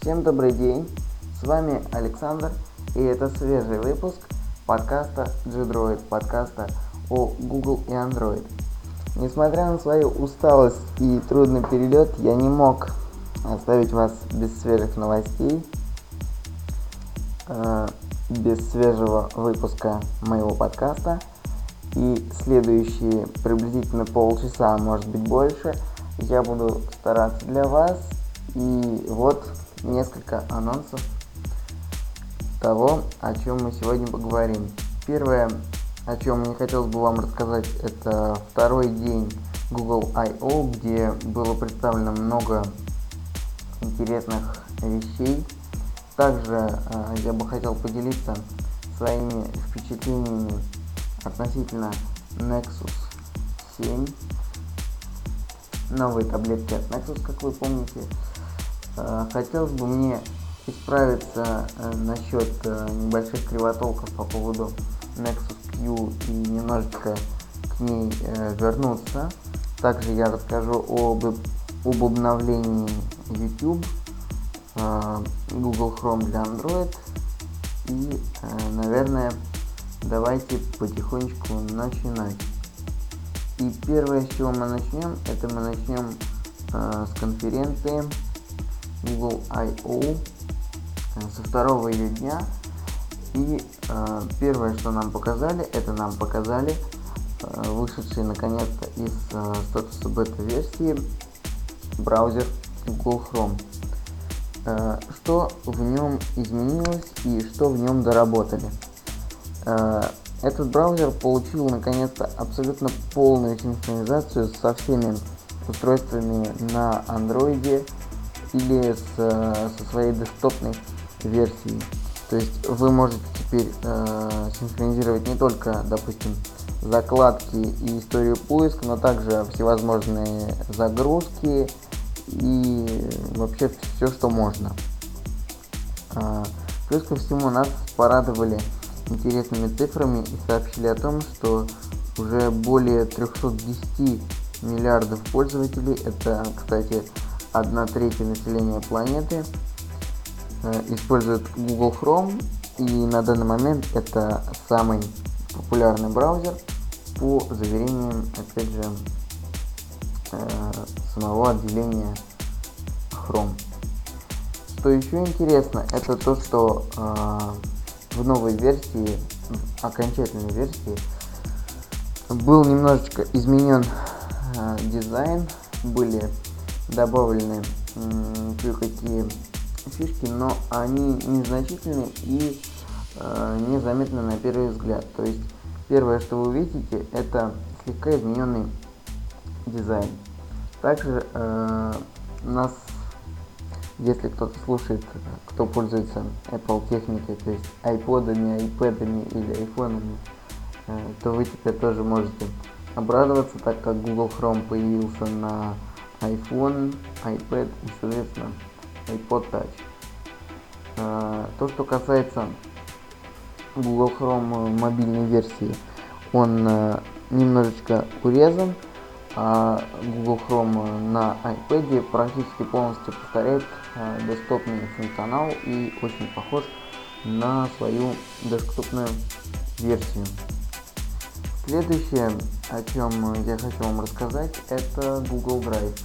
Всем добрый день, с вами Александр, и это свежий выпуск подкаста G-Droid, подкаста о Google и Android. Несмотря на свою усталость и трудный перелет, я не мог оставить вас без свежих новостей, э, без свежего выпуска моего подкаста. И следующие приблизительно полчаса, может быть больше, я буду стараться для вас. И вот несколько анонсов того, о чем мы сегодня поговорим. Первое, о чем мне хотелось бы вам рассказать, это второй день Google I.O., где было представлено много интересных вещей. Также э, я бы хотел поделиться своими впечатлениями относительно Nexus 7. Новые таблетки от Nexus, как вы помните. Э, хотелось бы мне исправиться э, насчет э, небольших кривотолков по поводу Nexus Q и немножечко к ней вернуться. Также я расскажу об, об обновлении YouTube, Google Chrome для Android и, наверное, давайте потихонечку начинать. И первое, с чего мы начнем, это мы начнем с конференции Google I.O. Э, со второго ее дня. И э, первое, что нам показали, это нам показали э, вышедший наконец-то из э, статуса бета-версии браузер Google Chrome. Э, что в нем изменилось и что в нем доработали. Э, этот браузер получил наконец-то абсолютно полную синхронизацию со всеми устройствами на андроиде или с, со своей десктопной версией. То есть вы можете теперь э, синхронизировать не только, допустим, закладки и историю поиска, но также всевозможные загрузки и вообще все, что можно. Э, плюс ко всему нас порадовали интересными цифрами и сообщили о том, что уже более 310 миллиардов пользователей, это, кстати, одна треть населения планеты э, использует Google Chrome, и на данный момент это самый популярный браузер по заверениям, опять же, э, самого отделения Chrome. Что еще интересно, это то, что э, в новой версии, окончательной версии, был немножечко изменен дизайн, были добавлены кое-какие фишки, но они незначительны и э, незаметны на первый взгляд. То есть первое, что вы увидите, это слегка измененный дизайн. Также э, нас, если кто-то слушает, кто пользуется Apple техникой, то есть iPod'ами, iPad'ами или айфонами, э, то вы теперь тоже можете обрадоваться, так как Google Chrome появился на iPhone, iPad и, соответственно, iPod Touch. А, то, что касается Google Chrome мобильной версии, он а, немножечко урезан, а Google Chrome на iPad практически полностью повторяет а, десктопный функционал и очень похож на свою десктопную версию. Следующее, о чем я хочу вам рассказать, это Google Drive.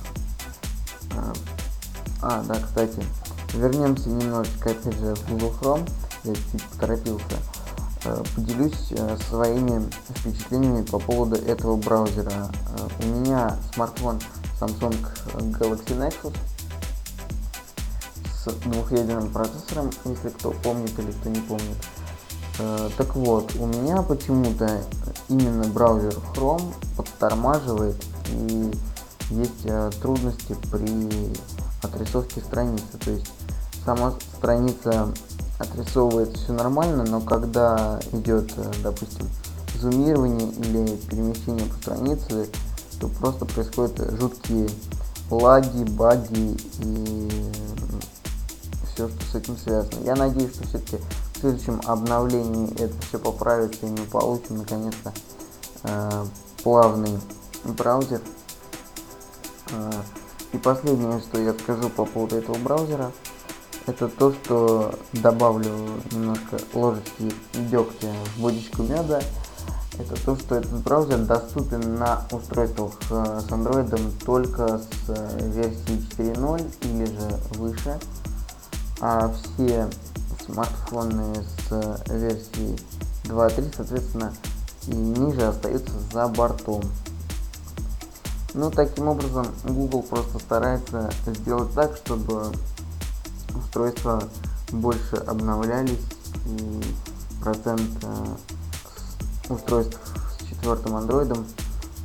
А, а, да, кстати, вернемся немножечко опять же в Google Chrome. Я чуть поторопился. А, поделюсь э, своими впечатлениями по поводу этого браузера. А, у меня смартфон Samsung Galaxy Nexus с двухъядерным процессором, если кто помнит или кто не помнит. Э, так вот, у меня почему-то именно браузер Chrome подтормаживает и есть э, трудности при отрисовке страницы. То есть сама страница отрисовывает все нормально, но когда идет, э, допустим, зумирование или перемещение по странице, то просто происходят жуткие лаги, баги и все, что с этим связано. Я надеюсь, что все-таки следующем обновлении это все поправится и мы получим наконец-то э, плавный браузер. Э, и последнее, что я скажу по поводу этого браузера, это то, что добавлю немножко ложечки дегтя в водичку меда. Это то, что этот браузер доступен на устройствах э, с Android только с э, версии 4.0 или же выше. А все смартфоны с э, версией 2.3, соответственно, и ниже остаются за бортом. Ну, таким образом, Google просто старается сделать так, чтобы устройства больше обновлялись и процент э, устройств с четвертым андроидом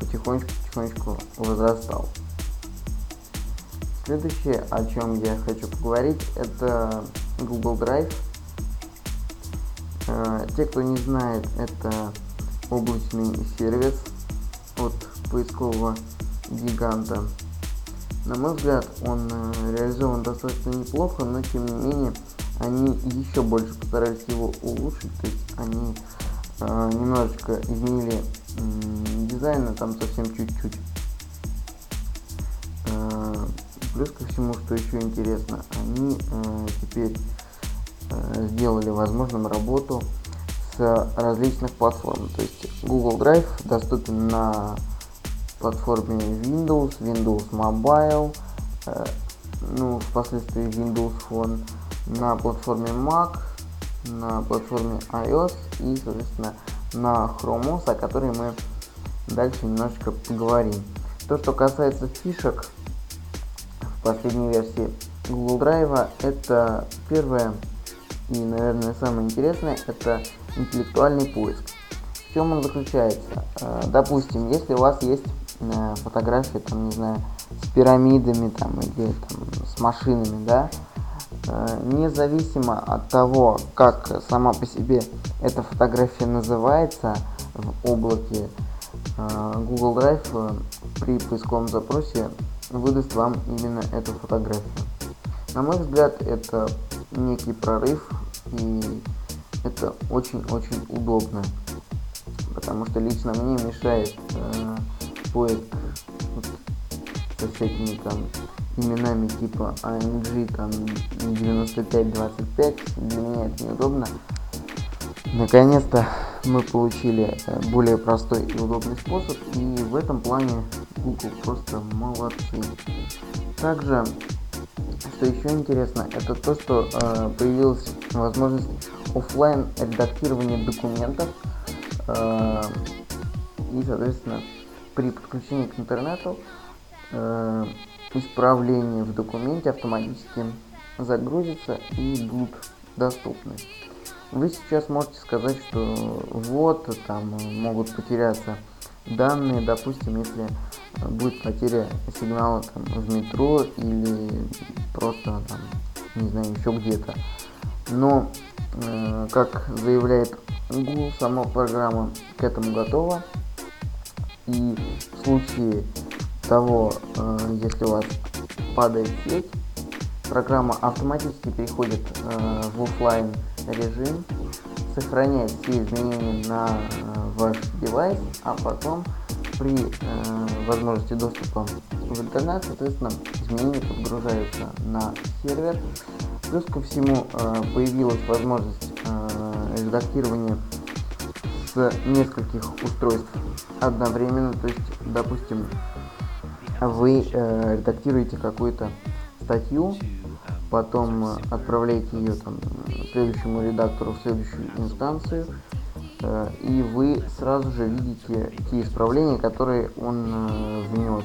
потихонечку-потихонечку возрастал. Следующее, о чем я хочу поговорить, это Google Drive. Э, те, кто не знает, это облачный сервис от поискового гиганта. На мой взгляд, он э, реализован достаточно неплохо, но тем не менее они еще больше постарались его улучшить, то есть они э, немножечко изменили э, дизайн, там совсем чуть-чуть. Э, плюс ко всему, что еще интересно, они э, теперь сделали возможным работу с различных платформ. То есть Google Drive доступен на платформе Windows, Windows Mobile, э, ну, впоследствии Windows Phone, на платформе Mac, на платформе iOS и, соответственно, на Chrome OS, о которой мы дальше немножечко поговорим. То, что касается фишек в последней версии Google Drive, это первое и, наверное, самое интересное, это интеллектуальный поиск. В чем он заключается? Э, допустим, если у вас есть э, фотографии, там, не знаю, с пирамидами там, или там, с машинами, да, э, независимо от того, как сама по себе эта фотография называется в облаке, Google Drive при поисковом запросе выдаст вам именно эту фотографию. На мой взгляд, это некий прорыв и это очень-очень удобно, потому что лично мне мешает э, поиск вот, со всякими там именами типа AMG там 9525, для меня это неудобно. Наконец-то мы получили э, более простой и удобный способ, и в этом плане Google просто молодцы. Также, что еще интересно, это то, что э, появилась возможность офлайн редактирование документов э, и, соответственно, при подключении к интернету э, исправления в документе автоматически загрузятся и будут доступны. Вы сейчас можете сказать, что вот там могут потеряться данные, допустим, если будет потеря сигнала там, в метро или просто там, не знаю, еще где-то. Но Э, как заявляет Google, сама программа к этому готова. И в случае того, э, если у вас падает сеть, программа автоматически переходит э, в офлайн режим, сохраняет все изменения на ваш девайс, а потом при возможности доступа в интернет, соответственно, изменения подгружаются на сервер, Плюс ко всему э, появилась возможность э, редактирования с нескольких устройств одновременно. То есть, допустим, вы э, редактируете какую-то статью, потом отправляете ее там, следующему редактору в следующую инстанцию, и вы сразу же видите те исправления, которые он внес,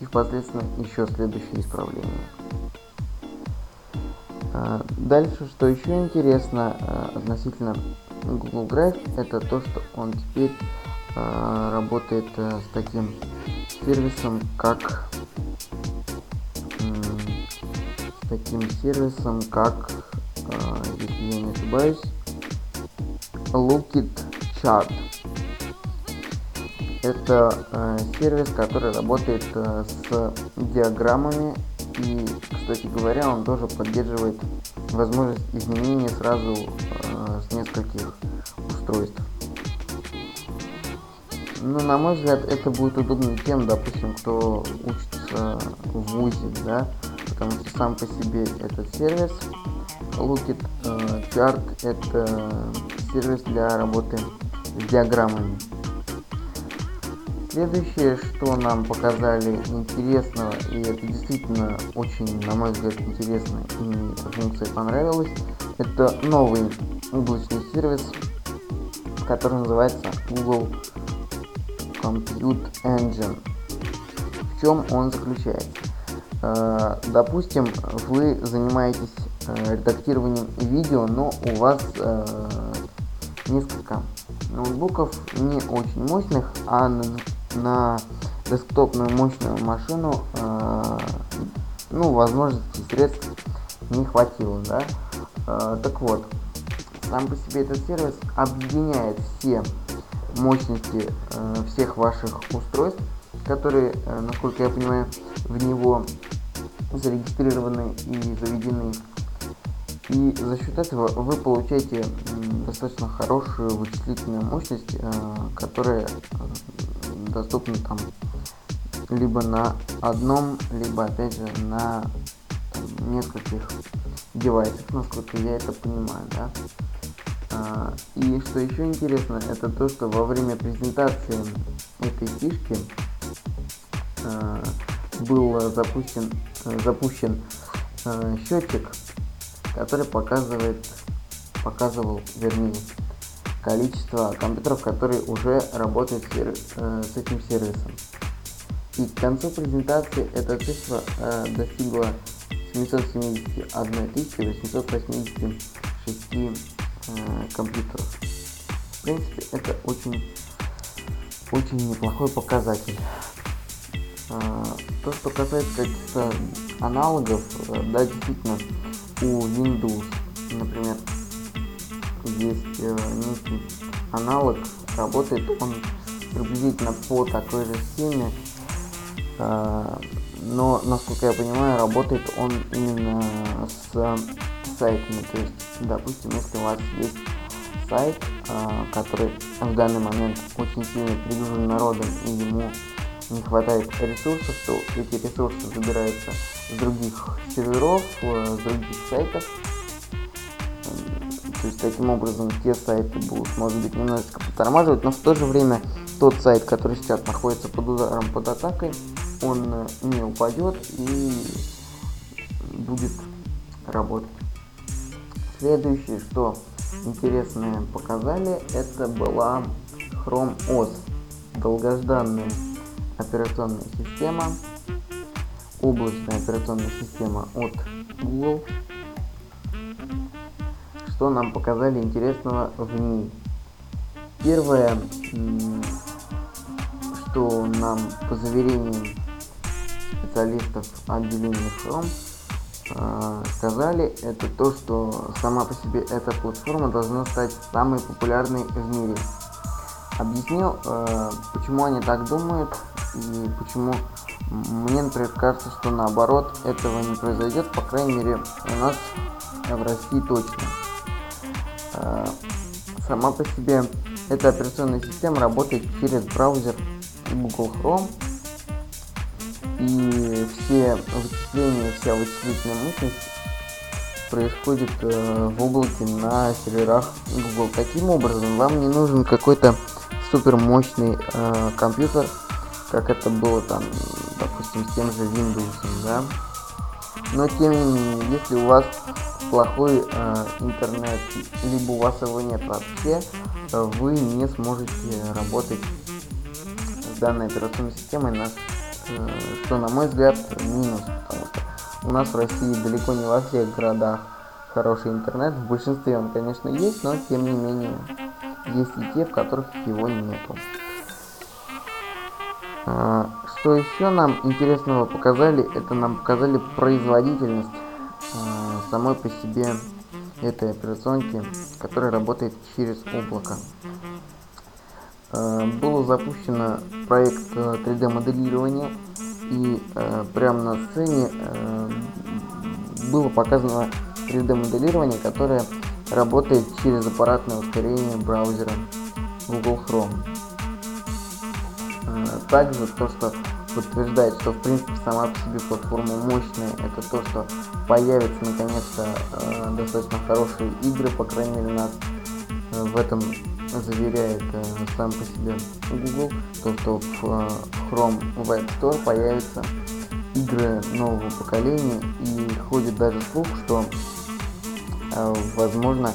и впоследствии еще следующие исправления. А, дальше, что еще интересно относительно Google Drive, это то, что он теперь работает с таким сервисом, как с таким сервисом, как, если я не ошибаюсь, Lookit Chat. Это сервис, который работает с диаграммами и, кстати говоря, он тоже поддерживает возможность изменения сразу э, с нескольких устройств. Ну, на мой взгляд, это будет удобно тем, допустим, кто учится в ВУЗе, да, потому что сам по себе этот сервис Lookit э, Chart это сервис для работы с диаграммами. Следующее, что нам показали интересного, и это действительно очень, на мой взгляд, интересно и мне эта функция понравилась, это новый облачный сервис, который называется Google Compute Engine. В чем он заключается? Э, допустим, вы занимаетесь э, редактированием видео, но у вас э, несколько ноутбуков не очень мощных, а на, на десктопную мощную машину ну, возможностей средств не хватило, да. Так вот, сам по себе этот сервис объединяет все мощности всех ваших устройств, которые, насколько я понимаю, в него зарегистрированы и заведены. И за счет этого вы получаете достаточно хорошую вычислительную мощность, э, которая э, доступна там либо на одном, либо опять же на нескольких девайсах, насколько я это понимаю, да. А, и что еще интересно, это то, что во время презентации этой фишки э, был запущен, запущен счетчик, который показывает, показывал, вернее, количество компьютеров, которые уже работают с, э, этим сервисом. И к концу презентации эта цифра э, достигла 771 886 э, компьютеров. В принципе, это очень, очень неплохой показатель. А, то, что касается каких-то аналогов, э, да, действительно, у Windows, например, есть э, некий аналог, работает он приблизительно по такой же схеме, а, но, насколько я понимаю, работает он именно с сайтами, то есть, допустим, если у вас есть сайт, а, который в данный момент очень сильно перегружен народом и ему не хватает ресурсов, то эти ресурсы забираются с других серверов, э, с других сайтов. То есть таким образом те сайты будут, может быть, немножечко подтормаживать, но в то же время тот сайт, который сейчас находится под ударом, под атакой, он э, не упадет и будет работать. Следующее, что интересное показали, это была Chrome OS, долгожданная операционная система, облачная операционная система от Google. Что нам показали интересного в ней? Первое, что нам по заверениям специалистов отделения Chrome э, сказали, это то, что сама по себе эта платформа должна стать самой популярной в мире. Объяснил, э, почему они так думают и почему мне, например, кажется, что наоборот этого не произойдет, по крайней мере, у нас в России точно. А, сама по себе эта операционная система работает через браузер Google Chrome, и все вычисления, вся вычислительная мощность происходит э, в облаке на серверах Google. Таким образом, вам не нужен какой-то супер мощный э, компьютер, как это было там, допустим, с тем же Windows, да. Но тем не менее, если у вас плохой э, интернет, либо у вас его нет вообще, вы не сможете работать с данной операционной системой, на, э, что, на мой взгляд, минус, потому что у нас в России далеко не во всех городах хороший интернет, в большинстве он, конечно, есть, но тем не менее, есть и те, в которых его нету. А, что еще нам интересного показали, это нам показали производительность а, самой по себе этой операционки, которая работает через облако. А, было запущено проект 3D моделирования и прямо на сцене было показано 3D моделирование, которое работает через аппаратное ускорение браузера Google Chrome также то, что подтверждает, что в принципе сама по себе платформа мощная, это то, что появятся наконец-то э, достаточно хорошие игры, по крайней мере нас э, в этом заверяет э, сам по себе Google, то что в э, Chrome Web Store появятся игры нового поколения. И ходит даже слух, что э, возможно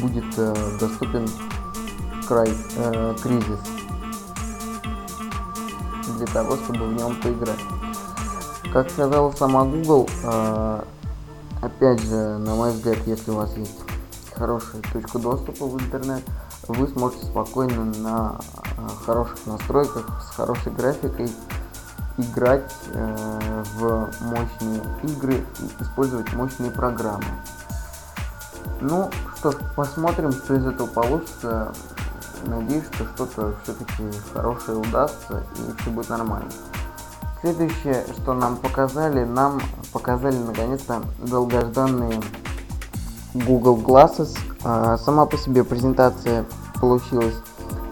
будет э, доступен край, э, кризис для того, чтобы в нем поиграть. Как сказала сама Google, э, опять же, на мой взгляд, если у вас есть хорошая точка доступа в интернет, вы сможете спокойно на э, хороших настройках, с хорошей графикой играть э, в мощные игры и использовать мощные программы. Ну что ж, посмотрим, что из этого получится. Надеюсь, что что-то все-таки хорошее удастся и все будет нормально. Следующее, что нам показали, нам показали наконец-то долгожданные Google Glasses. А, сама по себе презентация получилась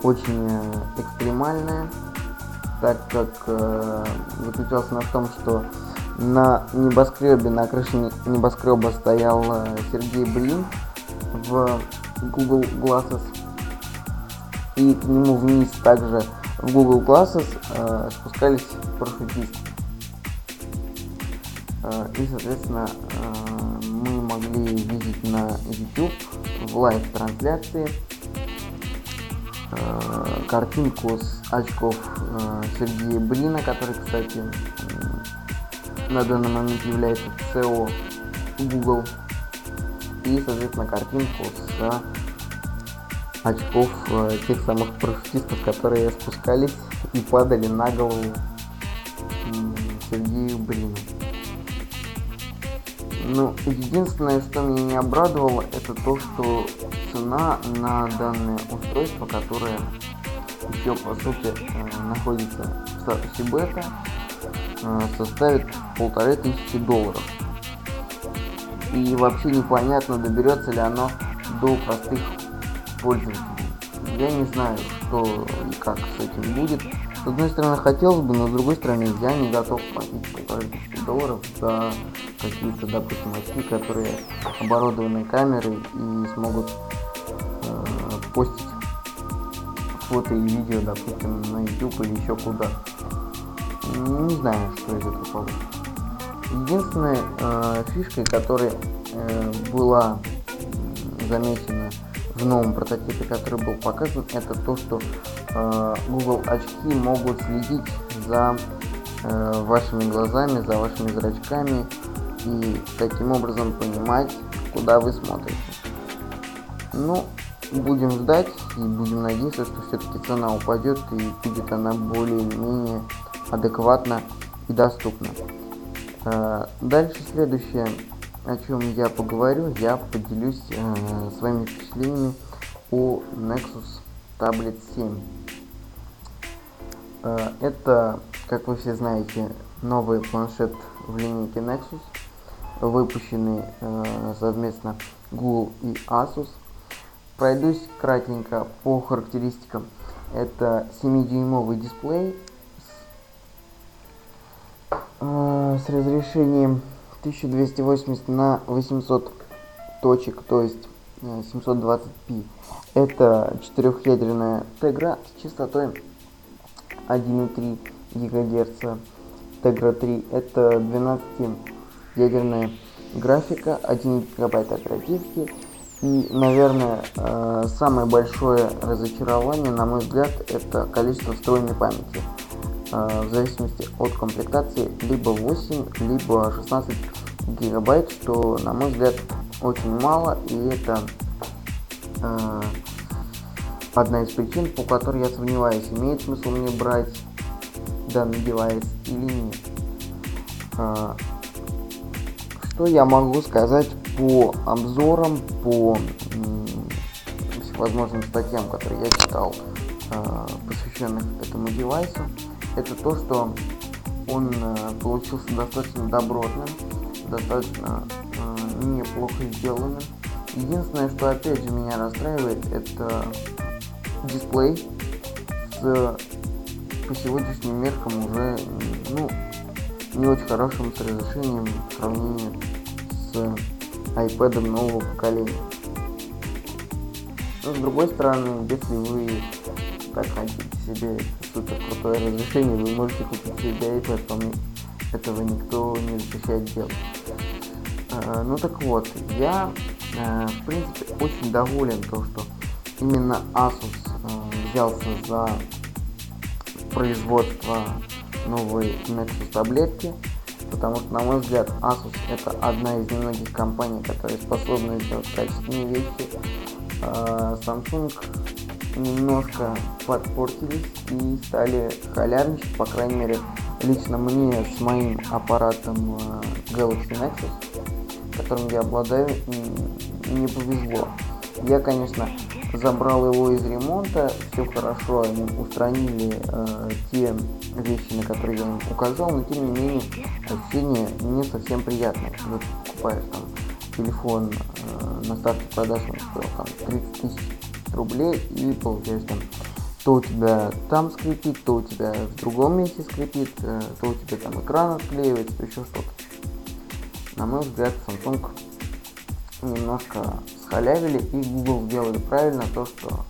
очень э, экстремальная, так как э, заключалась на том, что на небоскребе, на крыше небоскреба стоял э, Сергей Брин в Google Glasses. И к нему вниз также в Google Glasses э, спускались парашютисты. Э, и, соответственно, э, мы могли видеть на YouTube в лайв-трансляции э, картинку с очков Сергея Брина, который, кстати, на данный момент является CEO Google. И, соответственно, картинку с очков э, тех самых парашютистов, которые спускались и падали на голову Сергею Брину. Ну, единственное, что меня не обрадовало, это то, что цена на данное устройство, которое еще по сути э, находится в статусе бета, э, составит полторы тысячи долларов. И вообще непонятно, доберется ли оно до простых пользователей. Я не знаю, что и как с этим будет. С одной стороны хотелось бы, но с другой стороны я не готов платить полторы тысячи долларов за какие-то, допустим, очки, которые оборудованы камерой и смогут э, постить фото и видео, допустим, на YouTube или еще куда. Не знаю, что из этого получится. Единственной э, фишкой, которая э, была замечена в новом прототипе, который был показан, это то, что э, Google очки могут следить за э, вашими глазами, за вашими зрачками и таким образом понимать, куда вы смотрите. Ну, будем ждать и будем надеяться, что все-таки цена упадет и будет она более-менее адекватна и доступна. Э, дальше следующее, о чем я поговорю, я поделюсь э, своими впечатлениями о Nexus Tablet 7. Э, это, как вы все знаете, новый планшет в линейке Nexus, выпущенный совместно Google и Asus. Пройдусь кратенько по характеристикам. Это 7-дюймовый дисплей Э, с разрешением 1280 на 800 точек, то есть 720p. Э, Это четырехъядерная Tegra с частотой 1,3 ГГц. Tegra 3 это 12-ядерная графика, 1 гигабайт оперативки. И, наверное, э, самое большое разочарование, на мой взгляд, это количество встроенной памяти. Э, в зависимости от комплектации либо 8, либо 16 гигабайт, что на мой взгляд очень мало и это э, одна из причин, по которой я сомневаюсь, имеет смысл мне брать данный девайс или нет. Э, что я могу сказать по обзорам, по всевозможным статьям, которые я читал, э, посвященных этому девайсу это то, что он э, получился достаточно добротным, достаточно э, неплохо сделанным. Единственное, что опять же меня расстраивает, это дисплей с по сегодняшним меркам уже ну, не очень хорошим с разрешением в сравнении с iPad нового поколения. Но с другой стороны, если вы так хотите себе супер крутое разрешение, вы можете купить себе iPad, вам этого никто не запрещает делать. А, ну так вот, я а, в принципе очень доволен то, что именно Asus а, взялся за производство новой Nexus таблетки, потому что, на мой взгляд, Asus это одна из немногих компаний, которые способны сделать качественные вещи. Samsung немножко подпортились и стали халявничать, по крайней мере, лично мне с моим аппаратом Galaxy Nexus, которым я обладаю, не повезло. Я, конечно, забрал его из ремонта, все хорошо, они устранили э, те вещи, на которые я им указал, но тем не менее ощущение не совсем приятное, когда ты покупаешь там телефон э, на старте продаж, он стоил там 30 тысяч рублей и получаешь там то у тебя там скрипит, то у тебя в другом месте скрипит, э, то у тебя там экран отклеивается, то еще что-то. На мой взгляд, Samsung немножко схалявили и Google сделали правильно то, что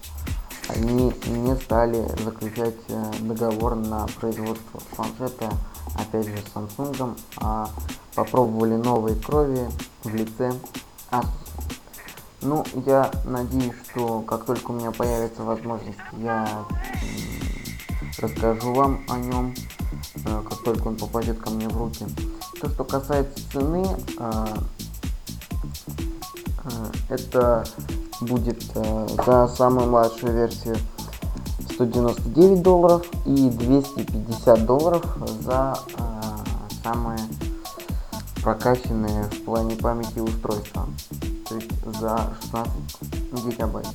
они не стали заключать э, договор на производство планшета, опять же, с Samsung, а попробовали новые крови в лице Asus. Ну, я надеюсь, что как только у меня появится возможность, я расскажу вам о нем, э, как только он попадет ко мне в руки. То, что касается цены, э, это будет э, за самую младшую версию 199 долларов и 250 долларов за э, самые прокачанные в плане памяти устройства, за 16 гигабайт,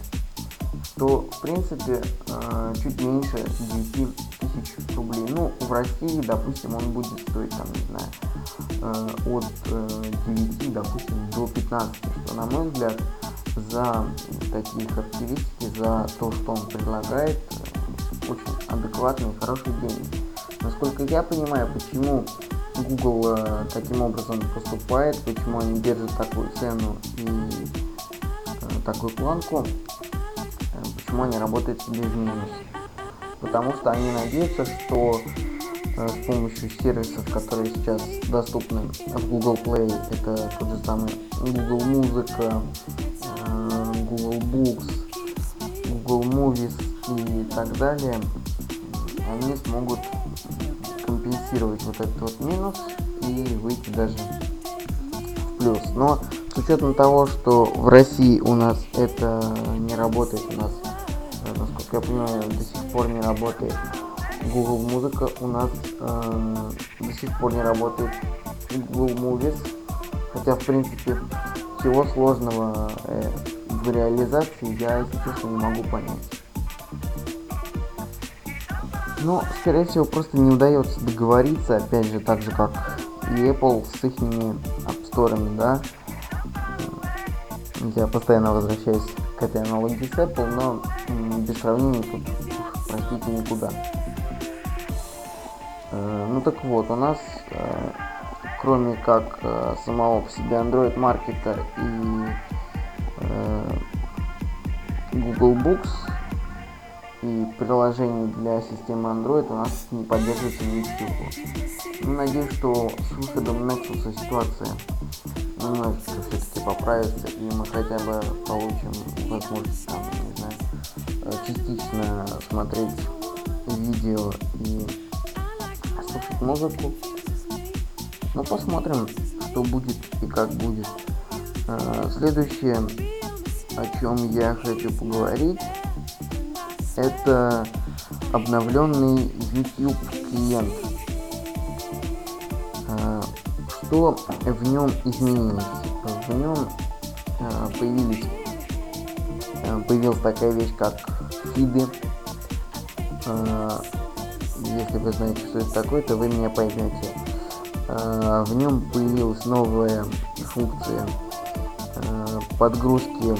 что в принципе э, чуть меньше 9 тысяч рублей. Ну, в России, допустим, он будет стоить, там, не знаю, э, от э, 9, допустим, до 15, что, на мой взгляд, за такие характеристики, за то, что он предлагает, э, очень адекватные, хорошие деньги. Насколько я понимаю, почему Google э, таким образом поступает, почему они держат такую цену и э, такую планку, э, почему они работают без минуса. Потому что они надеются, что с помощью сервисов, которые сейчас доступны в Google Play, это тот же самый Google Музыка, Google Books, Google Movies и так далее, они смогут компенсировать вот этот вот минус и выйти даже в плюс. Но с учетом того, что в России у нас это не работает, у нас, э, насколько я понимаю, до сих пор не работает Google Музыка, у нас э, до сих пор не работает Google Movies, хотя в принципе всего сложного э, в реализации я, если честно, не могу понять. Но, скорее всего, просто не удается договориться, опять же, так же, как и Apple с их App Store, да. Я постоянно возвращаюсь к этой аналогии с Apple, но без сравнения тут, простите, никуда. Э, ну так вот, у нас, э, кроме как э, самого по себе Android маркета и Google Books, и приложений для системы Android у нас не поддерживается ничего. Ну, надеюсь, что с выходом Nexus ситуация немножечко все-таки поправится, и мы хотя бы получим возможность там, не знаю, э, частично смотреть видео и слушать музыку. Ну, посмотрим, что будет и как будет. Э, следующее, о чем я хочу поговорить, это обновленный YouTube клиент. А, что в нем изменилось? В нем а, появились, а, появилась такая вещь, как фиды. Если вы знаете, что это такое, то вы меня поймете. В нем появилась новая функция подгрузки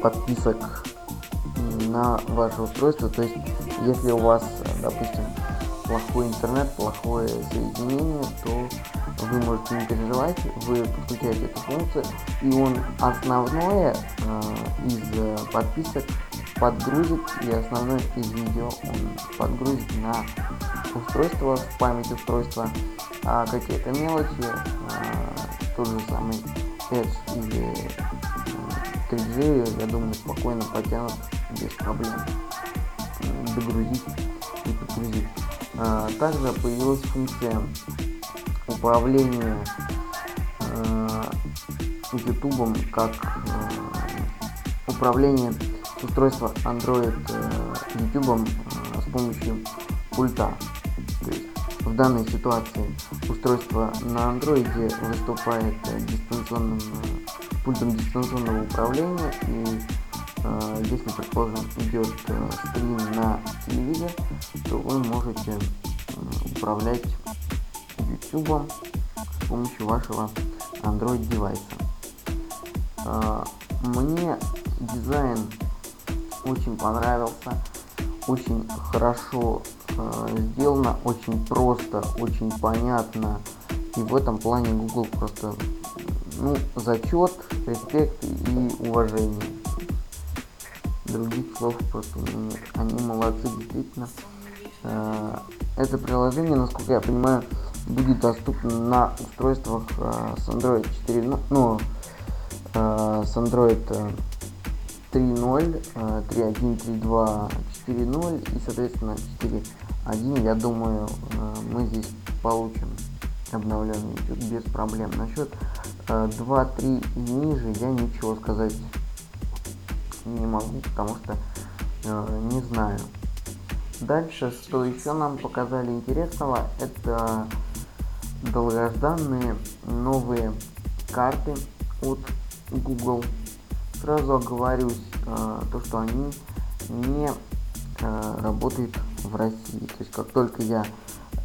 подписок на ваше устройство. То есть, если у вас допустим, плохой интернет, плохое соединение, то вы можете не переживать, вы подключаете эту функцию, и он основное э, из подписок подгрузит, и основное из видео он подгрузит на устройство, в память устройства, а какие-то мелочи, э, тот же самый Edge или 3G, я думаю, спокойно потянут без проблем догрузить и подгрузить. А, также появилась функция управления YouTube э, как э, управление устройства Android э, YouTube с помощью пульта. То есть в данной ситуации устройство на Android выступает дистанционным пультом дистанционного управления и если, предположим, идет э, стрим на телевизор, то вы можете управлять YouTube с помощью вашего Android девайса. Э, мне дизайн очень понравился, очень хорошо э, сделано, очень просто, очень понятно. И в этом плане Google просто ну, зачет, респект и уважение. Других слов просто нет. Они молодцы, действительно. Э, это приложение, насколько я понимаю, будет доступно на устройствах э, с Android 4, ну, э, с Android 3.0, 3.1, 3.2, 4.0 и, соответственно, 4.1, я думаю, мы здесь получим обновленный YouTube без проблем. Насчет 2-3 и ниже я ничего сказать не могу, потому что э, не знаю. Дальше, что еще нам показали интересного, это долгожданные новые карты от Google. Сразу оговорюсь, э, то, что они не э, работают в России. То есть, как только я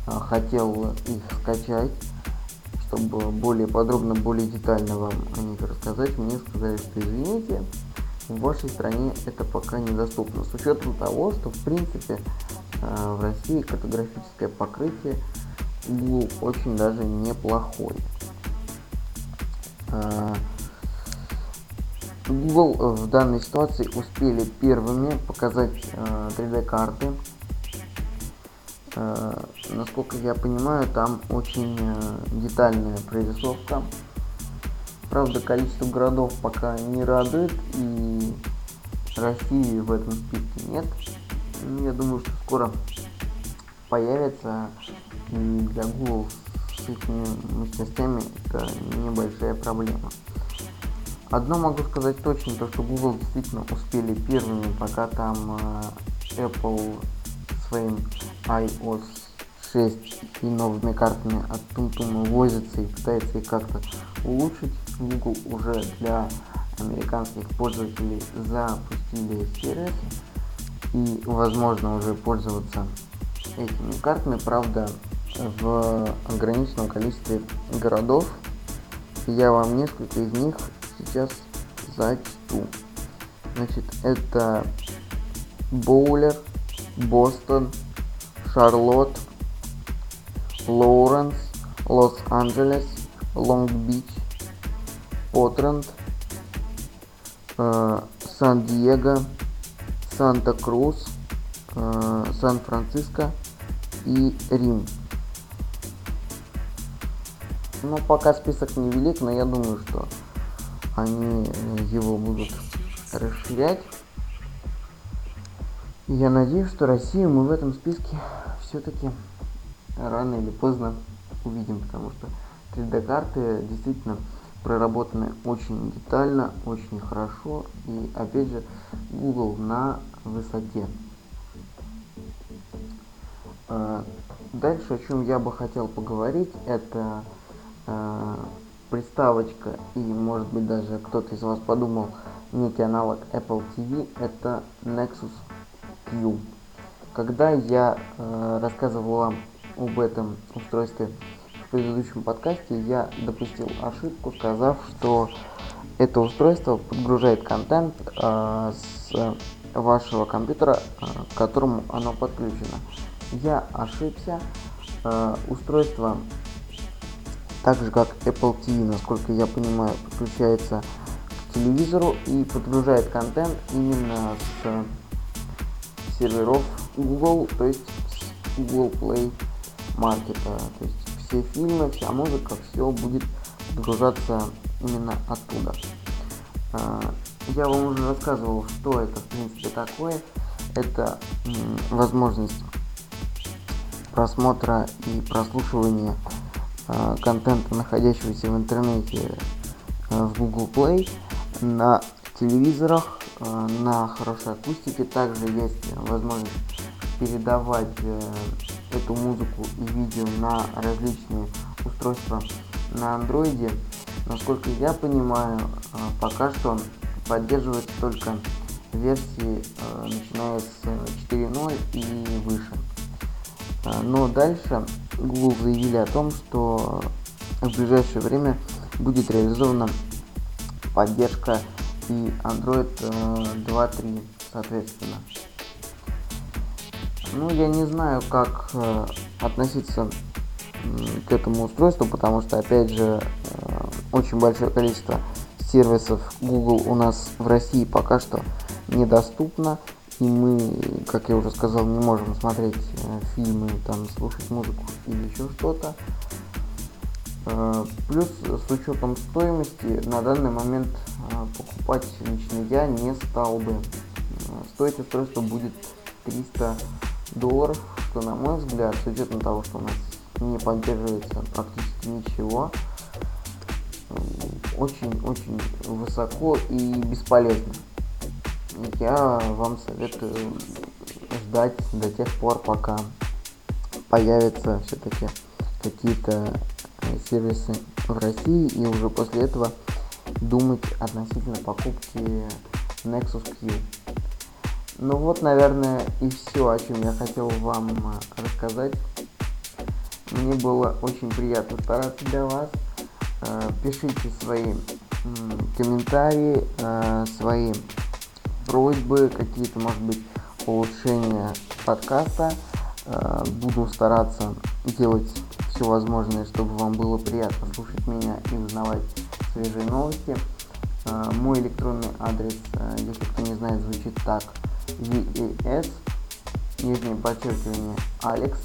э, хотел их скачать, чтобы более подробно, более детально вам о них рассказать, мне сказали, что извините, в вашей стране это пока недоступно. С учетом того, что в принципе э, в России картографическое покрытие Google очень даже неплохое. Э, Google э, в данной ситуации успели первыми показать 3D карты Э, насколько я понимаю, там очень детальная прорисовка. Правда, количество городов пока не радует, и России в этом списке нет. Я думаю, что скоро появится, и для Google с этими мощностями это небольшая проблема. Одно могу сказать точно, то что Google действительно успели первыми, пока там э, Apple своим iOS 6 и новыми картами от TumTum возится и пытается их как-то улучшить. Google уже для американских пользователей запустили сервис и возможно уже пользоваться этими картами, правда в ограниченном количестве городов. Я вам несколько из них сейчас зачту. Значит, это Боулер, Бостон, Шарлотт, Лоуренс, Лос-Анджелес, Лонг-Бич, Портленд, э, Сан-Диего, Санта-Крус, э, Сан-Франциско и Рим. Ну, пока список не велик, но я думаю, что они его будут расширять. Я надеюсь, что Россию мы в этом списке все-таки рано или поздно увидим, потому что 3D карты действительно проработаны очень детально, очень хорошо и опять же Google на высоте. А, дальше, о чем я бы хотел поговорить, это э, приставочка и может быть даже кто-то из вас подумал некий аналог Apple TV, это Nexus Q. Когда я э, рассказывал вам об этом устройстве предыдущем подкасте, я допустил ошибку, сказав, что это устройство подгружает контент э, с вашего компьютера, э, к которому оно подключено. я ошибся. Э, устройство, так же как Apple TV, насколько я понимаю, подключается к телевизору и подгружает контент именно с серверов Google, то есть с Google Play Market. То есть все фильмы, вся музыка, все будет подгружаться именно оттуда. Э, я вам уже рассказывал, что это в принципе такое. Это возможность просмотра и прослушивания э, контента, находящегося в интернете э, в Google Play на телевизорах, э, на хорошей акустике. Также есть возможность передавать э, эту музыку и видео на различные устройства на андроиде. Насколько я понимаю, э, пока что поддерживается только версии, э, начиная с 4.0 и выше. Э, но дальше Google заявили о том, что в ближайшее время будет реализована поддержка и Android 2.3 соответственно. Ну, я не знаю, как э, относиться к этому устройству, потому что, опять же, э, очень большое количество сервисов Google у нас в России пока что недоступно. И мы, как я уже сказал, не можем смотреть э, фильмы, там, слушать музыку или еще что-то. Плюс с учетом стоимости на данный момент покупать лично я не стал бы. Стоить устройство будет 300 долларов, что на мой взгляд, с учетом того, что у нас не поддерживается практически ничего, очень-очень высоко и бесполезно. Я вам советую ждать до тех пор, пока появятся все-таки какие-то э, сервисы в России и уже после этого думать относительно покупки Nexus Q. Ну вот, наверное, и все, о чем я хотел вам э, рассказать. Мне было очень приятно стараться для вас. Э, пишите свои комментарии, э, свои просьбы, какие-то, может быть, улучшения подкаста. Буду стараться делать все возможное, чтобы вам было приятно слушать меня и узнавать свежие новости. Мой электронный адрес, если кто не знает, звучит так – VAS, нижнее подчеркивание Alex,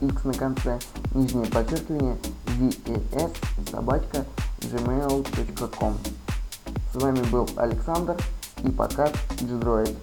X на конце, нижнее подчеркивание VAS, собачка gmail.com. С вами был Александр и подкаст G-Droid.